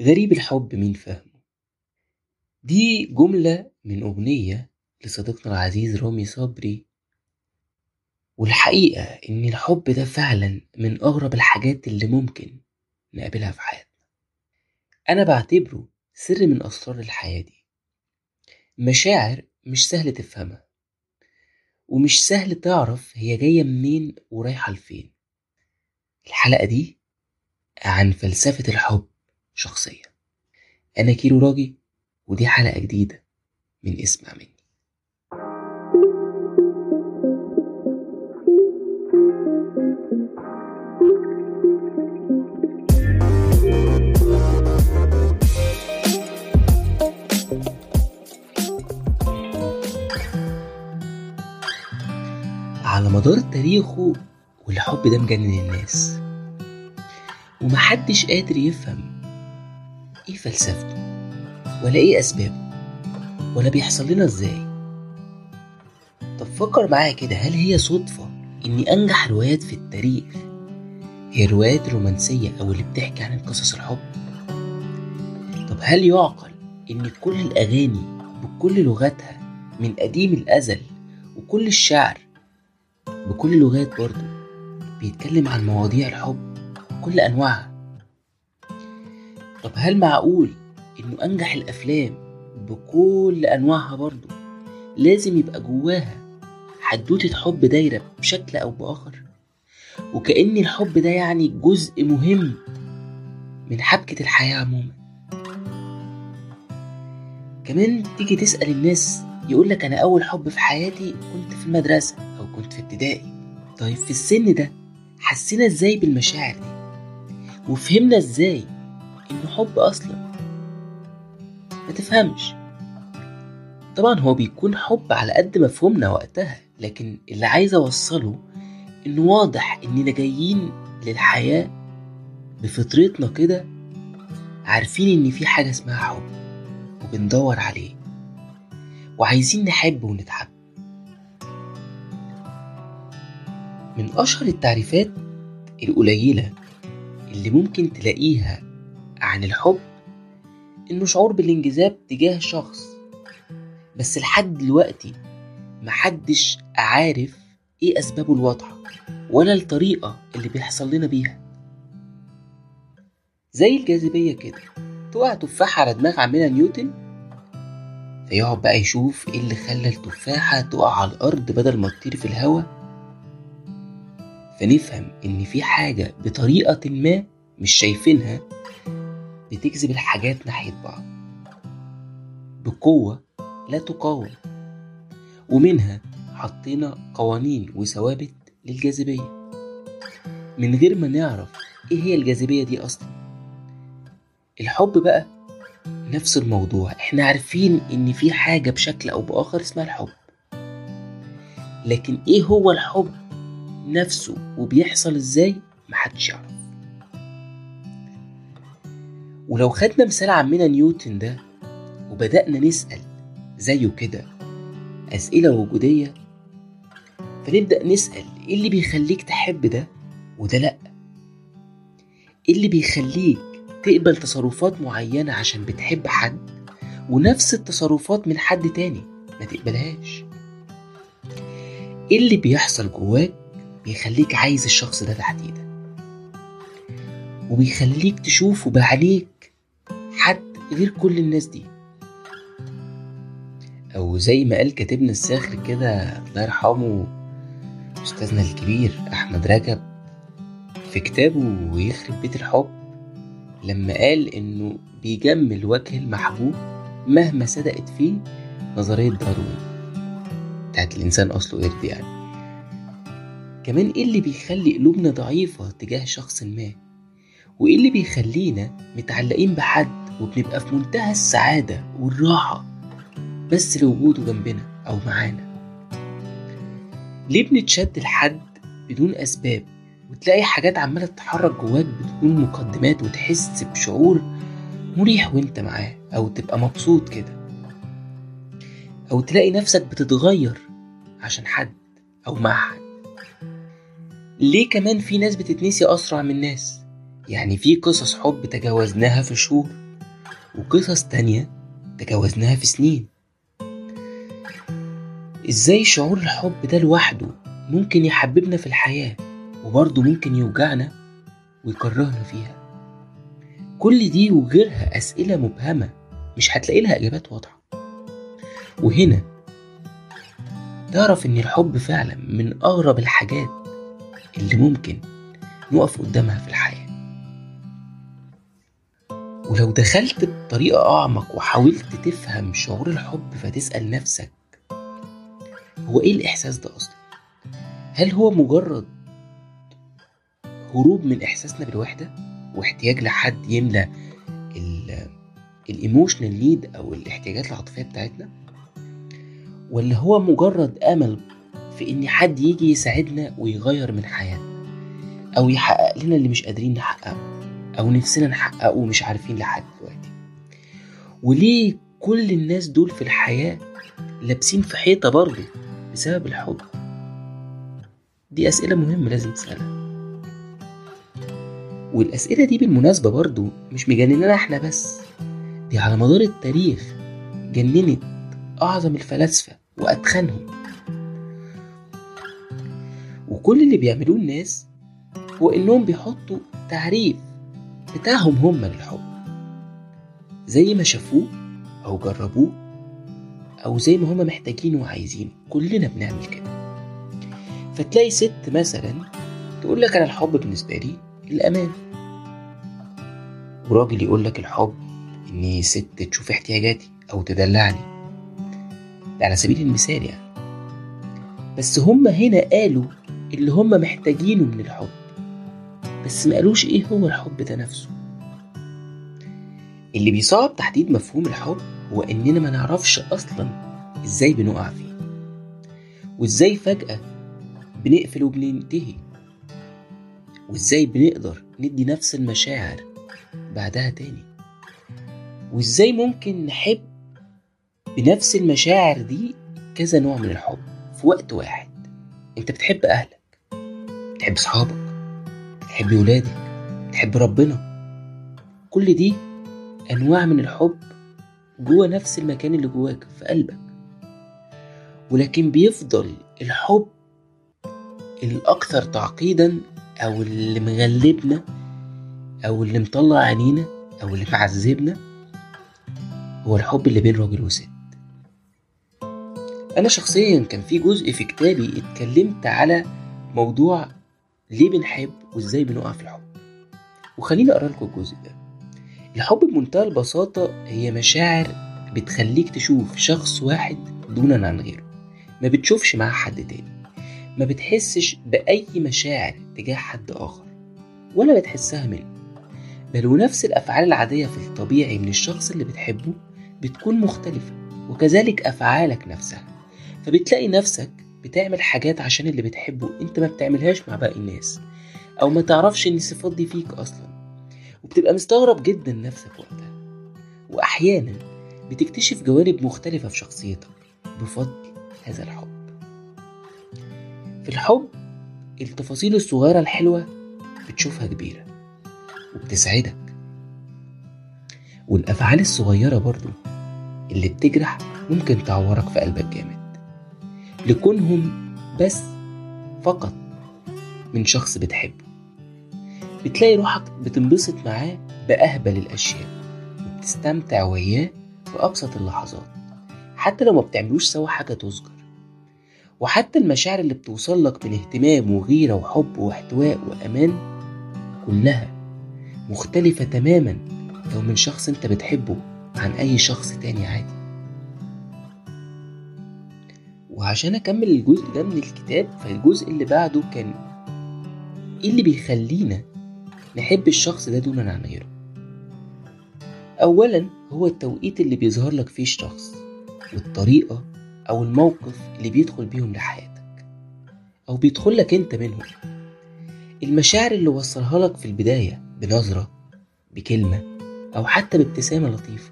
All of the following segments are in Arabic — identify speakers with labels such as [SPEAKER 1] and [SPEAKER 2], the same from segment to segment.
[SPEAKER 1] غريب الحب مين فاهمه دي جملة من أغنية لصديقنا العزيز رامي صبري. والحقيقة إن الحب ده فعلا من أغرب الحاجات اللي ممكن نقابلها في حياتنا. أنا بعتبره سر من أسرار الحياة دي. مشاعر مش سهل تفهمها ومش سهل تعرف هي جاية منين ورايحة لفين. الحلقة دي عن فلسفة الحب. شخصيا. أنا كيرو راجي ودي حلقة جديدة من اسمع مني. على مدار تاريخه والحب ده مجنن الناس. ومحدش قادر يفهم إيه فلسفته؟ ولا إيه أسبابه؟ ولا بيحصل لنا إزاي؟ طب فكر معايا كده هل هي صدفة ان أنجح روايات في التاريخ؟ هي الروايات الرومانسية أو اللي بتحكي عن قصص الحب؟ طب هل يعقل إن كل الأغاني بكل لغاتها من قديم الأزل وكل الشعر بكل اللغات برضه بيتكلم عن مواضيع الحب بكل أنواعها؟ طب هل معقول إنه أنجح الأفلام بكل أنواعها برضه لازم يبقى جواها حدوتة حب دايرة بشكل أو بآخر. وكأن الحب ده يعني جزء مهم من حبكة الحياة عموما. كمان تيجي تسأل الناس يقولك أنا أول حب في حياتي كنت في المدرسة أو كنت في ابتدائي. طيب في السن ده حسينا إزاي بالمشاعر دي؟ وفهمنا إزاي إنه حب أصلا. ما تفهمش. طبعا هو بيكون حب على قد مفهومنا وقتها لكن اللي عايز أوصله إنه واضح اننا جايين للحياة بفطرتنا كده عارفين إن في حاجة اسمها حب وبندور عليه وعايزين نحب ونتحب. من أشهر التعريفات القليلة اللي ممكن تلاقيها عن الحب إنه شعور بالانجذاب تجاه شخص. بس لحد دلوقتي محدش عارف إيه أسبابه الواضحة ولا الطريقة اللي بيحصل لنا بيها. زي الجاذبية كده تقع تفاحة على دماغ عمنا نيوتن؟ فيقعد بقى يشوف إيه اللي خلى التفاحة تقع على الأرض بدل ما تطير في الهواء فنفهم إن في حاجة بطريقة ما مش شايفينها بتجذب الحاجات ناحية بعض. بقوة لا تقاوم ومنها حطينا قوانين وثوابت للجاذبية. من غير ما نعرف إيه هي الجاذبية دي أصلا. الحب بقى نفس الموضوع. إحنا عارفين إن في حاجة بشكل أو بآخر اسمها الحب. لكن إيه هو الحب نفسه؟ وبيحصل إزاي؟ محدش يعرف. ولو خدنا مثال عمنا نيوتن ده وبدأنا نسأل زيه كده أسئلة وجودية فنبدأ نسأل إيه اللي بيخليك تحب ده وده لأ؟ إيه اللي بيخليك تقبل تصرفات معينة عشان بتحب حد ونفس التصرفات من حد تاني ما تقبلهاش؟ إيه اللي بيحصل جواك بيخليك عايز الشخص ده تحديدا؟ وبيخليك تشوفه بعينيك غير كل الناس دي. أو زي ما قال كاتبنا الساخر كده الله يرحمه أستاذنا الكبير أحمد رجب في كتابه ويخرب بيت الحب لما قال إنه بيجمل وجه المحبوب مهما صدقت فيه نظرية داروين. بتاعت الإنسان أصله قرد يعني. كمان إيه اللي بيخلي قلوبنا ضعيفة تجاه شخص ما؟ وإيه اللي بيخلينا متعلقين بحد وبنبقى في منتهى السعادة والراحة بس لوجوده جنبنا أو معانا؟ ليه بنتشد لحد بدون أسباب وتلاقي حاجات عمالة تتحرك جواك بدون مقدمات وتحس بشعور مريح وأنت معاه أو تبقى مبسوط كده؟ أو تلاقي نفسك بتتغير عشان حد أو مع حد؟ ليه كمان في ناس بتتنسي أسرع من ناس يعني في قصص حب تجاوزناها في شهور وقصص تانية تجاوزناها في سنين. إزاي شعور الحب ده لوحده ممكن يحببنا في الحياة وبرضه ممكن يوجعنا ويكرهنا فيها؟ كل دي وغيرها أسئلة مبهمة مش هتلاقي لها إجابات واضحة. وهنا تعرف إن الحب فعلا من أغرب الحاجات اللي ممكن نقف قدامها في الحياة. ولو دخلت بطريقة أعمق وحاولت تفهم شعور الحب فتسأل نفسك هو إيه الإحساس ده أصلا؟ هل هو مجرد هروب من إحساسنا بالوحدة واحتياج لحد يملى الايموشنال نيد أو الاحتياجات العاطفية بتاعتنا؟ ولا هو مجرد أمل في إن حد يجي يساعدنا ويغير من حياتنا أو يحقق لنا اللي مش قادرين نحققه أو نفسنا نحققه ومش عارفين لحد دلوقتي. وليه كل الناس دول في الحياة لابسين في حيطة برضه بسبب الحب؟ دي أسئلة مهمة لازم تسألها. والأسئلة دي بالمناسبة برضو مش مجنننا إحنا بس دي على مدار التاريخ جننت أعظم الفلاسفة وأتخنهم. وكل اللي بيعملوه الناس هو إنهم بيحطوا تعريف بتاعهم هم للحب زي ما شافوه أو جربوه أو زي ما هما محتاجينه وعايزينه كلنا بنعمل كده. فتلاقي ست مثلا تقول لك أنا الحب بالنسبة لي الأمان. وراجل يقول لك الحب إني ست تشوف احتياجاتي أو تدلعني. ده على سبيل المثال يعني. بس هما هنا قالوا اللي هما محتاجينه من الحب. بس ما قالوش إيه هو الحب ده نفسه. اللي بيصعب تحديد مفهوم الحب هو إننا ما نعرفش أصلا إزاي بنقع فيه وإزاي فجأة بنقفل وبننتهي وإزاي بنقدر ندي نفس المشاعر بعدها تاني وإزاي ممكن نحب بنفس المشاعر دي كذا نوع من الحب في وقت واحد. أنت بتحب أهلك بتحب صحابك بتحب ولادك بتحب ربنا. كل دي أنواع من الحب جوه نفس المكان اللي جواك في قلبك. ولكن بيفضل الحب الأكثر تعقيدا أو اللي مغلبنا أو اللي مطلع عينينا أو اللي معذبنا هو الحب اللي بين راجل وست. أنا شخصيا كان في جزء في كتابي اتكلمت على موضوع ليه بنحب وإزاي بنقع في الحب؟ وخليني أقرأ لكم الجزء ده. الحب بمنتهى البساطة هي مشاعر بتخليك تشوف شخص واحد دونا عن غيره. ما بتشوفش مع حد تاني. ما بتحسش بأي مشاعر تجاه حد آخر ولا بتحسها منه. بل ونفس الأفعال العادية في الطبيعي من الشخص اللي بتحبه بتكون مختلفة وكذلك أفعالك نفسها. فبتلاقي نفسك بتعمل حاجات عشان اللي بتحبه انت ما بتعملهاش مع باقي الناس. أو ما تعرفش ان الصفات دي فيك أصلا. وبتبقى مستغرب جدا نفسك وقتها. واحيانا بتكتشف جوانب مختلفة في شخصيتك بفضل هذا الحب. في الحب التفاصيل الصغيرة الحلوة بتشوفها كبيرة وبتسعدك. والأفعال الصغيرة برضو اللي بتجرح ممكن تعورك في قلبك جامد. لكونهم بس فقط من شخص بتحبه. بتلاقي روحك بتنبسط معاه بأهبل الأشياء وبتستمتع وياه في أبسط اللحظات حتى لو ما بتعملوش سوا حاجة تذكر. وحتى المشاعر اللي بتوصل لك من اهتمام وغيرة وحب واحتواء وأمان كلها مختلفة تماما لو من شخص أنت بتحبه عن أي شخص تاني عادي. وعشان أكمل الجزء ده من الكتاب فالجزء اللي بعده كان إيه اللي بيخلينا نحب الشخص ده دونا عن غيره أولا هو التوقيت اللي بيظهر لك فيه الشخص والطريقة أو الموقف اللي بيدخل بيهم لحياتك أو بيدخل لك أنت منهم. المشاعر اللي وصلها لك في البداية بنظرة بكلمة أو حتى بابتسامة لطيفة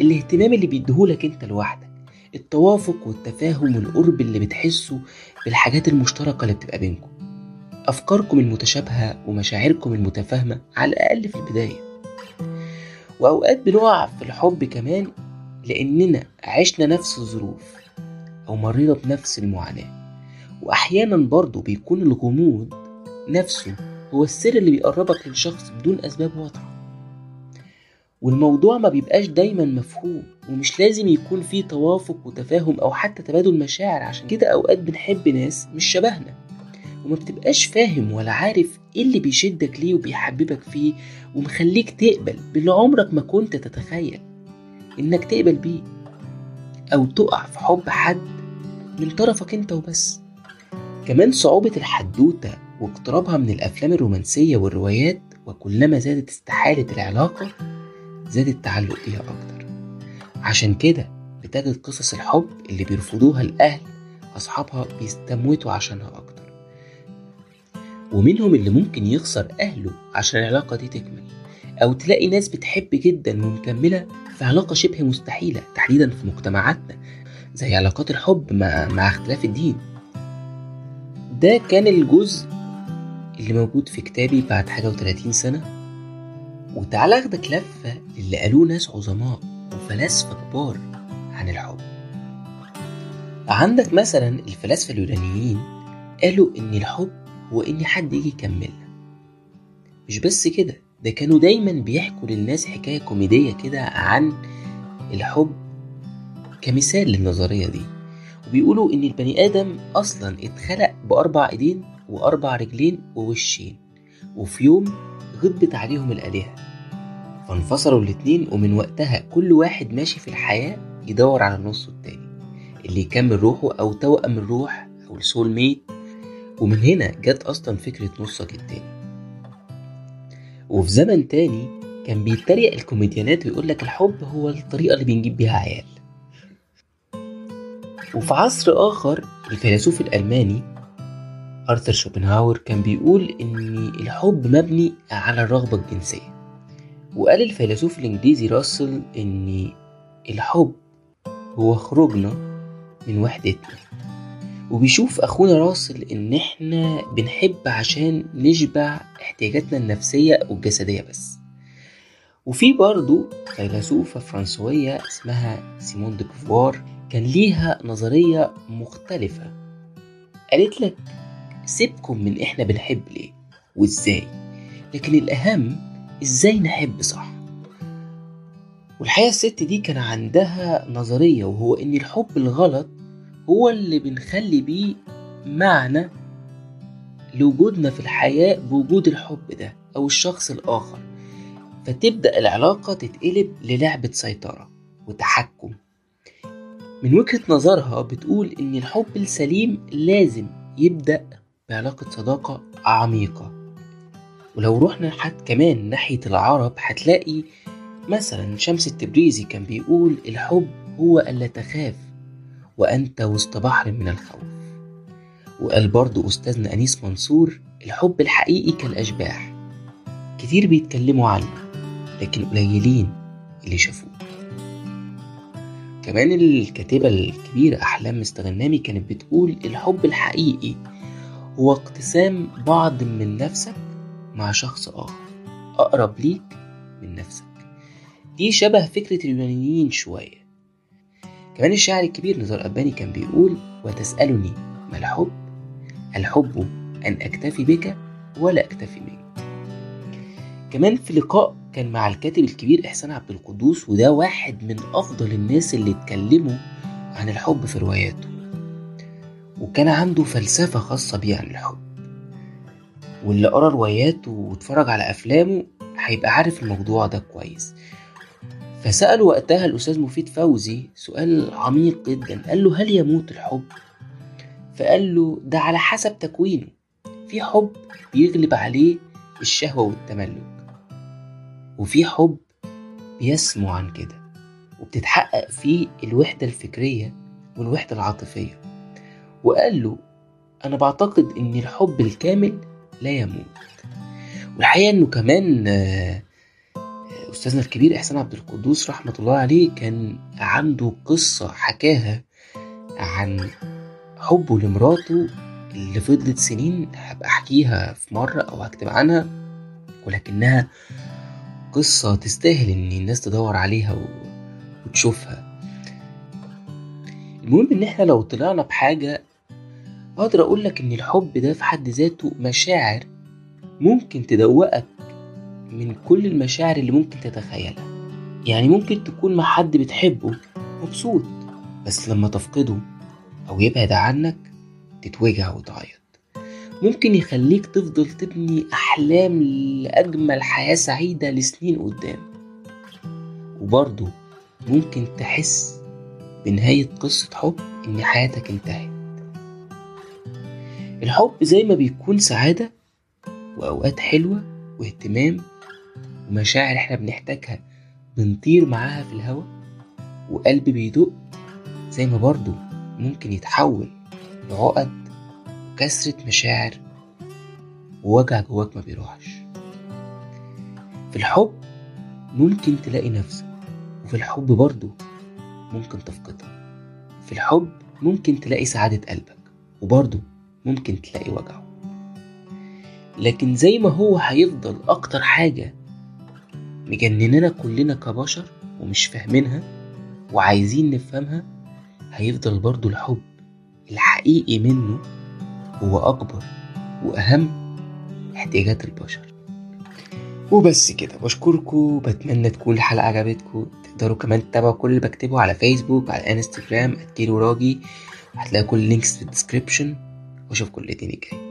[SPEAKER 1] الاهتمام اللي بيديهولك أنت لوحدك. التوافق والتفاهم والقرب اللي بتحسه بالحاجات المشتركة اللي بتبقى بينكم. أفكاركم المتشابهة ومشاعركم المتفاهمة على الأقل في البداية. وأوقات بنقع في الحب كمان لأننا عشنا نفس الظروف أو مرينا بنفس المعاناة. وأحيانا برضه بيكون الغموض نفسه هو السر اللي بيقربك للشخص بدون أسباب واضحة. والموضوع ما بيبقاش دايما مفهوم ومش لازم يكون فيه توافق وتفاهم أو حتى تبادل مشاعر عشان كده أوقات بنحب ناس مش شبهنا. وما بتبقاش فاهم ولا عارف إيه اللي بيشدك ليه وبيحببك فيه ومخليك تقبل باللي عمرك ما كنت تتخيل إنك تقبل بيه أو تقع في حب حد من طرفك أنت وبس. كمان صعوبة الحدوتة واقترابها من الأفلام الرومانسية والروايات وكلما زادت استحالة العلاقة زاد التعلق بيها أكتر. عشان كده بتجد قصص الحب اللي بيرفضوها الأهل أصحابها بيستموتوا عشانها أكتر. ومنهم اللي ممكن يخسر أهله عشان العلاقة دي تكمل أو تلاقي ناس بتحب جدا ومكملة في علاقة شبه مستحيلة تحديدا في مجتمعاتنا زي علاقات الحب مع, مع اختلاف الدين. ده كان الجزء اللي موجود في كتابي بعد حاجة وتلاتين سنة. وتعالى أخدك لفة للي قالوه ناس عظماء وفلاسفة كبار عن الحب عندك مثلا الفلاسفة اليونانيين قالوا إن الحب هو إن حد يجي يكملنا مش بس كده ده كانوا دايما بيحكوا للناس حكاية كوميدية كده عن الحب كمثال للنظرية دي. وبيقولوا إن البني آدم أصلا اتخلق بأربع إيدين وأربع رجلين ووشين. وفي يوم غضبت عليهم الآلهة. فانفصلوا الاتنين ومن وقتها كل واحد ماشي في الحياة يدور على النص التاني اللي يكمل روحه أو توأم الروح أو السول ميت ومن هنا جت أصلا فكرة نصك التاني. وفي زمن تاني كان بيتريق الكوميديانات ويقول لك الحب هو الطريقة اللي بنجيب بيها عيال. وفي عصر آخر الفيلسوف الألماني أرثر شوبنهاور كان بيقول إن الحب مبني على الرغبة الجنسية. وقال الفيلسوف الإنجليزي راسل إن الحب هو خروجنا من وحدتنا. وبيشوف أخونا راسل إن إحنا بنحب عشان نشبع احتياجاتنا النفسية والجسدية بس. وفي برضو فيلسوفة فرنسوية اسمها سيمون دي كان ليها نظرية مختلفة. قالت لك سيبكم من إحنا بنحب ليه وإزاي؟ لكن الأهم إزاي نحب صح؟ والحقيقة الست دي كان عندها نظرية وهو إن الحب الغلط هو اللي بنخلي بيه معنى لوجودنا في الحياة بوجود الحب ده أو الشخص الآخر. فتبدأ العلاقة تتقلب للعبة سيطرة وتحكم. من وجهة نظرها بتقول إن الحب السليم لازم يبدأ بعلاقة صداقة عميقة. ولو رحنا حد كمان ناحية العرب هتلاقي مثلا شمس التبريزي كان بيقول الحب هو ألا تخاف وأنت وسط بحر من الخوف. وقال برضو أستاذنا أنيس منصور الحب الحقيقي كالأشباح. كتير بيتكلموا عنه لكن قليلين اللي شافوه. كمان الكاتبة الكبيرة أحلام مستغنامي كانت بتقول الحب الحقيقي هو اقتسام بعض من نفسك مع شخص آخر. أقرب ليك من نفسك. دي شبه فكرة اليونانيين شوية. كمان الشاعر الكبير نزار أباني كان بيقول وتسألني ما الحب؟ الحب أن أكتفي بك ولا أكتفي منك. كمان في لقاء كان مع الكاتب الكبير إحسان عبد القدوس وده واحد من أفضل الناس اللي اتكلموا عن الحب في رواياته. وكان عنده فلسفة خاصة بيه عن الحب. واللي قرأ رواياته واتفرج على أفلامه هيبقى عارف الموضوع ده كويس. فسأله وقتها الأستاذ مفيد فوزي سؤال عميق جدا. قال له هل يموت الحب؟ فقال له ده على حسب تكوينه. في حب بيغلب عليه الشهوة والتملك وفي حب بيسمو عن كده وبتتحقق فيه الوحدة الفكرية والوحدة العاطفية. وقال له أنا بعتقد إن الحب الكامل لا يموت. والحقيقة إنه كمان أستاذنا الكبير إحسان عبد القدوس رحمة الله عليه كان عنده قصة حكاها عن حبه لمراته اللي فضلت سنين هبقى أحكيها في مرة أو هكتب عنها ولكنها قصة تستاهل إن الناس تدور عليها وتشوفها. المهم إن إحنا لو طلعنا بحاجة أقدر اقولك إن الحب ده في حد ذاته مشاعر ممكن تدوقك من كل المشاعر اللي ممكن تتخيلها. يعني ممكن تكون مع حد بتحبه مبسوط بس لما تفقده أو يبعد عنك تتوجع وتعيط. ممكن يخليك تفضل تبني أحلام لأجمل حياة سعيدة لسنين قدام. وبرضه ممكن تحس بنهاية قصة حب إن حياتك انتهت. الحب زي ما بيكون سعادة وأوقات حلوة واهتمام ومشاعر إحنا بنحتاجها بنطير معاها في الهوا وقلب بيدق زي ما برضه ممكن يتحول لعقد وكسرة مشاعر ووجع جواك ما بيروحش. في الحب ممكن تلاقي نفسك وفي الحب برضه ممكن تفقدها. في الحب ممكن تلاقي سعادة قلبك وبرضه ممكن تلاقي وجعه. لكن زي ما هو هيفضل أكتر حاجة مجنننا كلنا كبشر ومش فاهمينها وعايزين نفهمها هيفضل برضو الحب. الحقيقي منه هو أكبر وأهم احتياجات البشر. وبس كده. بشكركم. بتمنى تكون الحلقة عجبتكم. تقدروا كمان تتابعوا كل اللي بكتبه على فيسبوك وعلى انستجرام at كيلو راجي. هتلاقوا كل ال links في ال description واشوفكم الاثنين الجاي